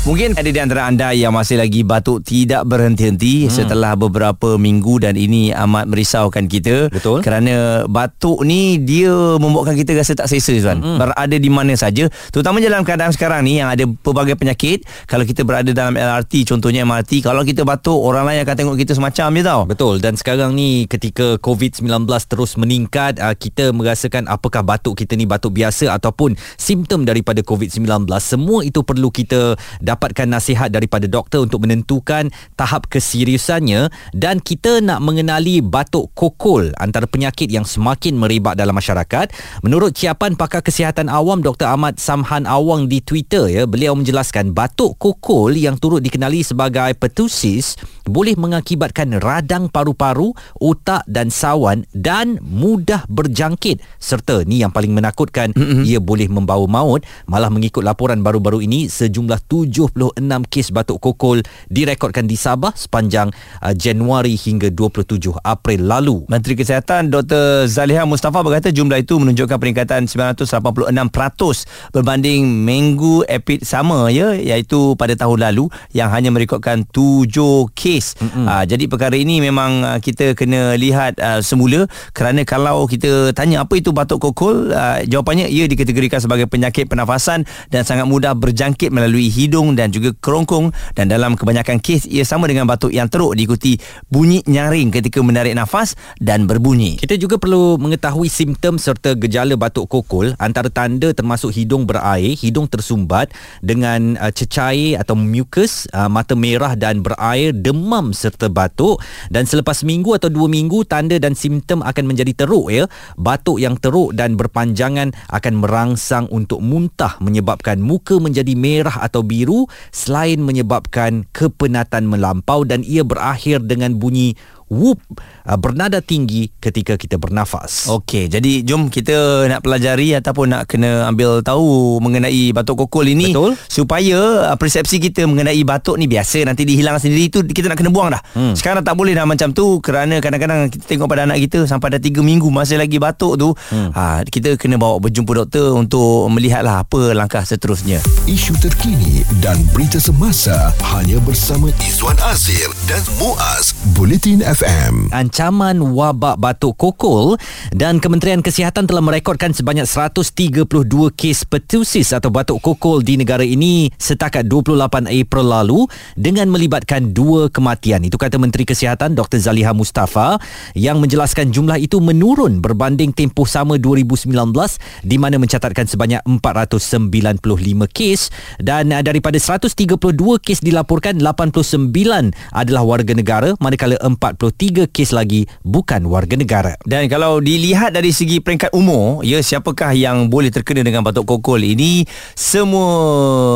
Mungkin ada di antara anda yang masih lagi batuk tidak berhenti-henti hmm. setelah beberapa minggu dan ini amat merisaukan kita. Betul. Kerana batuk ni dia membuatkan kita rasa tak selesa Zuan. Hmm. Berada di mana saja. Terutama dalam keadaan sekarang ni yang ada pelbagai penyakit. Kalau kita berada dalam LRT contohnya MRT. Kalau kita batuk orang lain akan tengok kita semacam je tau. Betul. Dan sekarang ni ketika COVID-19 terus meningkat. Uh, kita merasakan apakah batuk kita ni batuk biasa ataupun simptom daripada COVID-19. Semua itu perlu kita dapatkan nasihat daripada doktor untuk menentukan tahap keseriusannya dan kita nak mengenali batuk kokol antara penyakit yang semakin merebak dalam masyarakat. Menurut ciapan pakar kesihatan awam Dr. Ahmad Samhan Awang di Twitter ya, beliau menjelaskan batuk kokol yang turut dikenali sebagai pertussis boleh mengakibatkan radang paru-paru, otak dan sawan dan mudah berjangkit serta ni yang paling menakutkan mm-hmm. ia boleh membawa maut malah mengikut laporan baru-baru ini sejumlah 76 kes batuk kokol direkodkan di Sabah sepanjang uh, Januari hingga 27 April lalu. Menteri Kesihatan Dr. Zaliha Mustafa berkata jumlah itu menunjukkan peningkatan 986% berbanding minggu epid sama ya iaitu pada tahun lalu yang hanya merekodkan 7 kes. Mm-hmm. Uh, jadi perkara ini memang uh, kita kena lihat uh, semula kerana kalau kita tanya apa itu batuk kokol uh, jawapannya ia dikategorikan sebagai penyakit pernafasan dan sangat mudah berjangkit melalui hidung dan juga kerongkong dan dalam kebanyakan kes ia sama dengan batuk yang teruk diikuti bunyi nyaring ketika menarik nafas dan berbunyi. Kita juga perlu mengetahui simptom serta gejala batuk kokol antara tanda termasuk hidung berair, hidung tersumbat dengan uh, cecair atau mucus, uh, mata merah dan berair, demam serta batuk dan selepas minggu atau dua minggu tanda dan simptom akan menjadi teruk ya. Batuk yang teruk dan berpanjangan akan merangsang untuk muntah menyebabkan muka menjadi merah atau biru selain menyebabkan kepenatan melampau dan ia berakhir dengan bunyi whoop uh, bernada tinggi ketika kita bernafas. Okey, jadi jom kita nak pelajari ataupun nak kena ambil tahu mengenai batuk kokol ini Betul. supaya uh, persepsi kita mengenai batuk ni biasa nanti dihilang sendiri itu kita nak kena buang dah. Hmm. Sekarang tak boleh dah macam tu kerana kadang-kadang kita tengok pada anak kita sampai dah 3 minggu masih lagi batuk tu, hmm. ha, kita kena bawa berjumpa doktor untuk melihatlah apa langkah seterusnya. Isu terkini dan berita semasa hanya bersama Izwan Azir dan Muaz Bulletin FM. FM. Ancaman wabak batuk kokol dan Kementerian Kesihatan telah merekodkan sebanyak 132 kes pertussis atau batuk kokol di negara ini setakat 28 April lalu dengan melibatkan dua kematian. Itu kata Menteri Kesihatan Dr. Zaliha Mustafa yang menjelaskan jumlah itu menurun berbanding tempoh sama 2019 di mana mencatatkan sebanyak 495 kes dan daripada 132 kes dilaporkan 89 adalah warga negara manakala 40 tiga kes lagi bukan warga negara. Dan kalau dilihat dari segi peringkat umur, ya siapakah yang boleh terkena dengan batuk kokol ini? Semua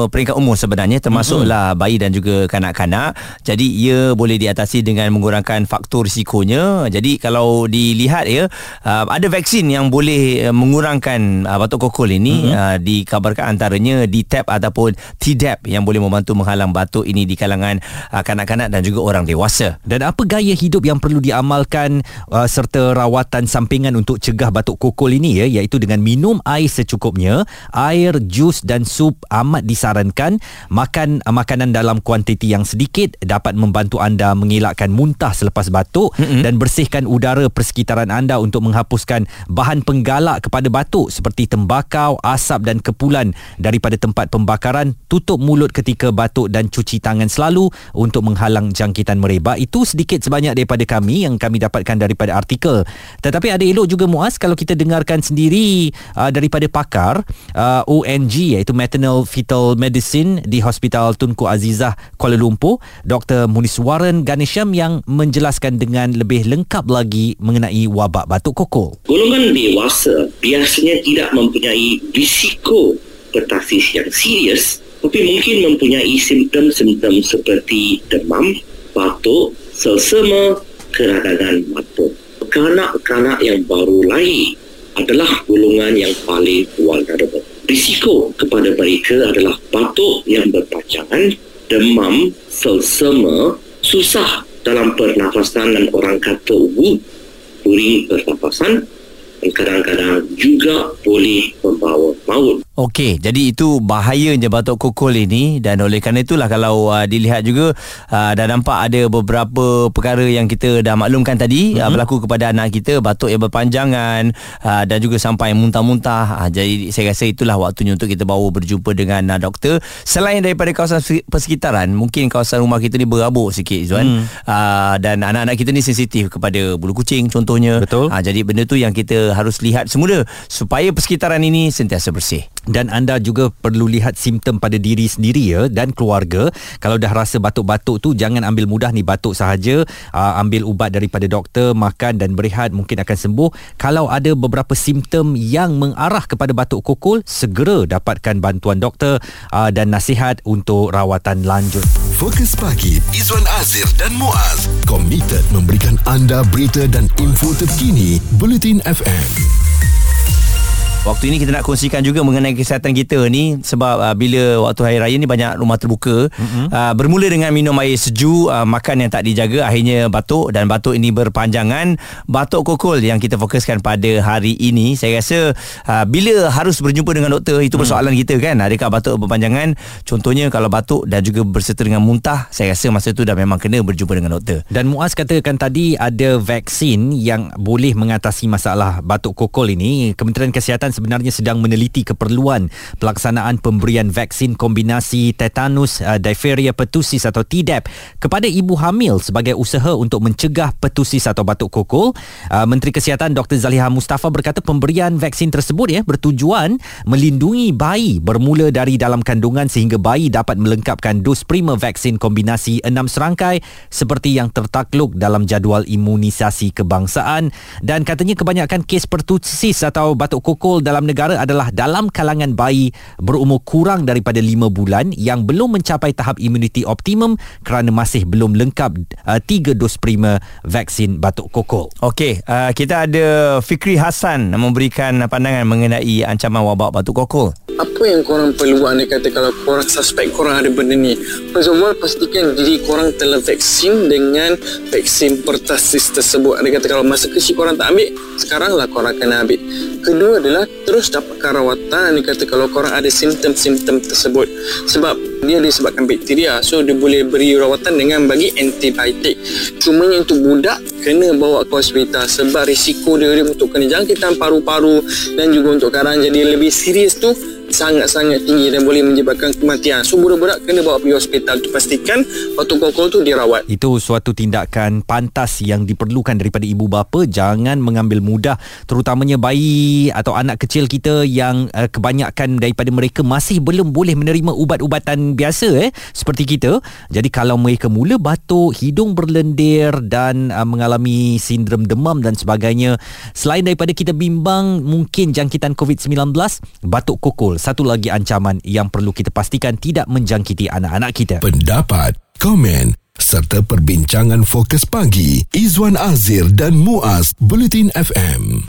peringkat umur sebenarnya termasuklah mm-hmm. bayi dan juga kanak-kanak. Jadi ia boleh diatasi dengan mengurangkan faktor risikonya. Jadi kalau dilihat ya, uh, ada vaksin yang boleh uh, mengurangkan uh, batuk kokol ini mm-hmm. dikabarkan antaranya DTaP ataupun TDAP yang boleh membantu menghalang batuk ini di kalangan kanak-kanak dan juga orang dewasa. Dan apa gaya hidup yang perlu diamalkan uh, serta rawatan sampingan untuk cegah batuk kokol ini ya iaitu dengan minum air secukupnya air jus dan sup amat disarankan makan uh, makanan dalam kuantiti yang sedikit dapat membantu anda mengelakkan muntah selepas batuk mm-hmm. dan bersihkan udara persekitaran anda untuk menghapuskan bahan penggalak kepada batuk seperti tembakau asap dan kepulan daripada tempat pembakaran tutup mulut ketika batuk dan cuci tangan selalu untuk menghalang jangkitan merebak itu sedikit sebanyak daripada daripada kami yang kami dapatkan daripada artikel. Tetapi ada elok juga Muaz kalau kita dengarkan sendiri uh, daripada pakar uh, ONG iaitu Maternal Fetal Medicine di Hospital Tunku Azizah Kuala Lumpur, Dr. Muniswaran Ganesham yang menjelaskan dengan lebih lengkap lagi mengenai wabak batuk kokol. Golongan dewasa biasanya tidak mempunyai risiko pertasis yang serius tapi mungkin mempunyai simptom-simptom seperti demam, batuk, selsema keradangan mata. Kanak-kanak yang baru lahir adalah golongan yang paling vulnerable. Risiko kepada mereka adalah batuk yang berpanjangan, demam, selsema, susah dalam pernafasan dan orang kata wood puring pernafasan dan kadang-kadang juga boleh membawa maut. Okey, jadi itu bahayanya batuk kokol ini dan oleh kerana itulah kalau uh, dilihat juga uh, dah nampak ada beberapa perkara yang kita dah maklumkan tadi mm-hmm. uh, berlaku kepada anak kita batuk yang berpanjangan uh, dan juga sampai muntah-muntah. Uh, jadi saya rasa itulah waktunya untuk kita bawa berjumpa dengan uh, doktor. Selain daripada kawasan persekitaran, mungkin kawasan rumah kita ni berabuk sikit Zuan. Mm. Uh, dan anak-anak kita ni sensitif kepada bulu kucing contohnya. Betul. Uh, jadi benda tu yang kita harus lihat semula supaya persekitaran ini sentiasa bersih dan anda juga perlu lihat simptom pada diri sendiri ya dan keluarga. Kalau dah rasa batuk-batuk tu jangan ambil mudah ni batuk sahaja. Uh, ambil ubat daripada doktor makan dan berehat mungkin akan sembuh. Kalau ada beberapa simptom yang mengarah kepada batuk kokol segera dapatkan bantuan doktor uh, dan nasihat untuk rawatan lanjut. Fokus pagi Izwan Azir dan Muaz. Komited memberikan anda berita dan info terkini Bulletin FM Waktu ini kita nak kongsikan juga mengenai kesihatan kita ni. Sebab uh, bila waktu hari raya ni banyak rumah terbuka. Mm-hmm. uh, bermula dengan minum air sejuk uh, makan yang tak dijaga. Akhirnya batuk dan batuk ini berpanjangan. Batuk kokol yang kita fokuskan pada hari ini. Saya rasa uh, bila harus berjumpa dengan doktor itu mm. persoalan mm. kita kan. Adakah batuk berpanjangan? Contohnya kalau batuk dan juga berserta dengan muntah saya rasa masa tu dah memang kena berjumpa dengan doktor. Dan Muaz katakan tadi ada vaksin yang boleh mengatasi masalah batuk kokol ini. Kementerian Kesihatan sebenarnya sedang meneliti keperluan pelaksanaan pemberian vaksin kombinasi tetanus uh, diphtheria pertussis atau TDAP kepada ibu hamil sebagai usaha untuk mencegah pertussis atau batuk kokol. Uh, Menteri Kesihatan Dr. Zaliha Mustafa berkata pemberian vaksin tersebut ya bertujuan melindungi bayi bermula dari dalam kandungan sehingga bayi dapat melengkapkan dos prima vaksin kombinasi enam serangkai seperti yang tertakluk dalam jadual imunisasi kebangsaan dan katanya kebanyakan kes pertussis atau batuk kokol dalam negara adalah dalam kalangan bayi berumur kurang daripada 5 bulan yang belum mencapai tahap imuniti optimum kerana masih belum lengkap uh, 3 dos prima vaksin batuk kokol. Okey, uh, kita ada Fikri Hasan memberikan pandangan mengenai ancaman wabak batuk kokol. Apa yang korang perlu anda kata kalau korang suspek korang ada benda ni? First of all, pastikan diri korang telah vaksin dengan vaksin pertasis tersebut. Anda kata kalau masa kecil korang tak ambil, sekaranglah korang kena ambil. Kedua adalah terus dapatkan rawatan kata kalau korang ada simptom-simptom tersebut sebab dia disebabkan bakteria so dia boleh beri rawatan dengan bagi antibiotik. Cuma untuk budak kena bawa ke hospital sebab risiko dia, dia untuk kena jangkitan paru-paru dan juga untuk kadang jadi lebih serius tu sangat-sangat tinggi dan boleh menyebabkan kematian. So budak-budak kena bawa pergi hospital tu pastikan kokol tu dirawat. Itu suatu tindakan pantas yang diperlukan daripada ibu bapa. Jangan mengambil mudah terutamanya bayi atau anak kecil kita yang uh, kebanyakan daripada mereka masih belum boleh menerima ubat-ubatan biasa eh seperti kita. Jadi kalau mereka mula batuk, hidung berlendir dan uh, mengalami sindrom demam dan sebagainya, selain daripada kita bimbang mungkin jangkitan COVID-19, batuk kokol satu lagi ancaman yang perlu kita pastikan tidak menjangkiti anak-anak kita. Pendapat, komen serta perbincangan fokus pagi Izwan Azir dan Muaz Bulletin FM.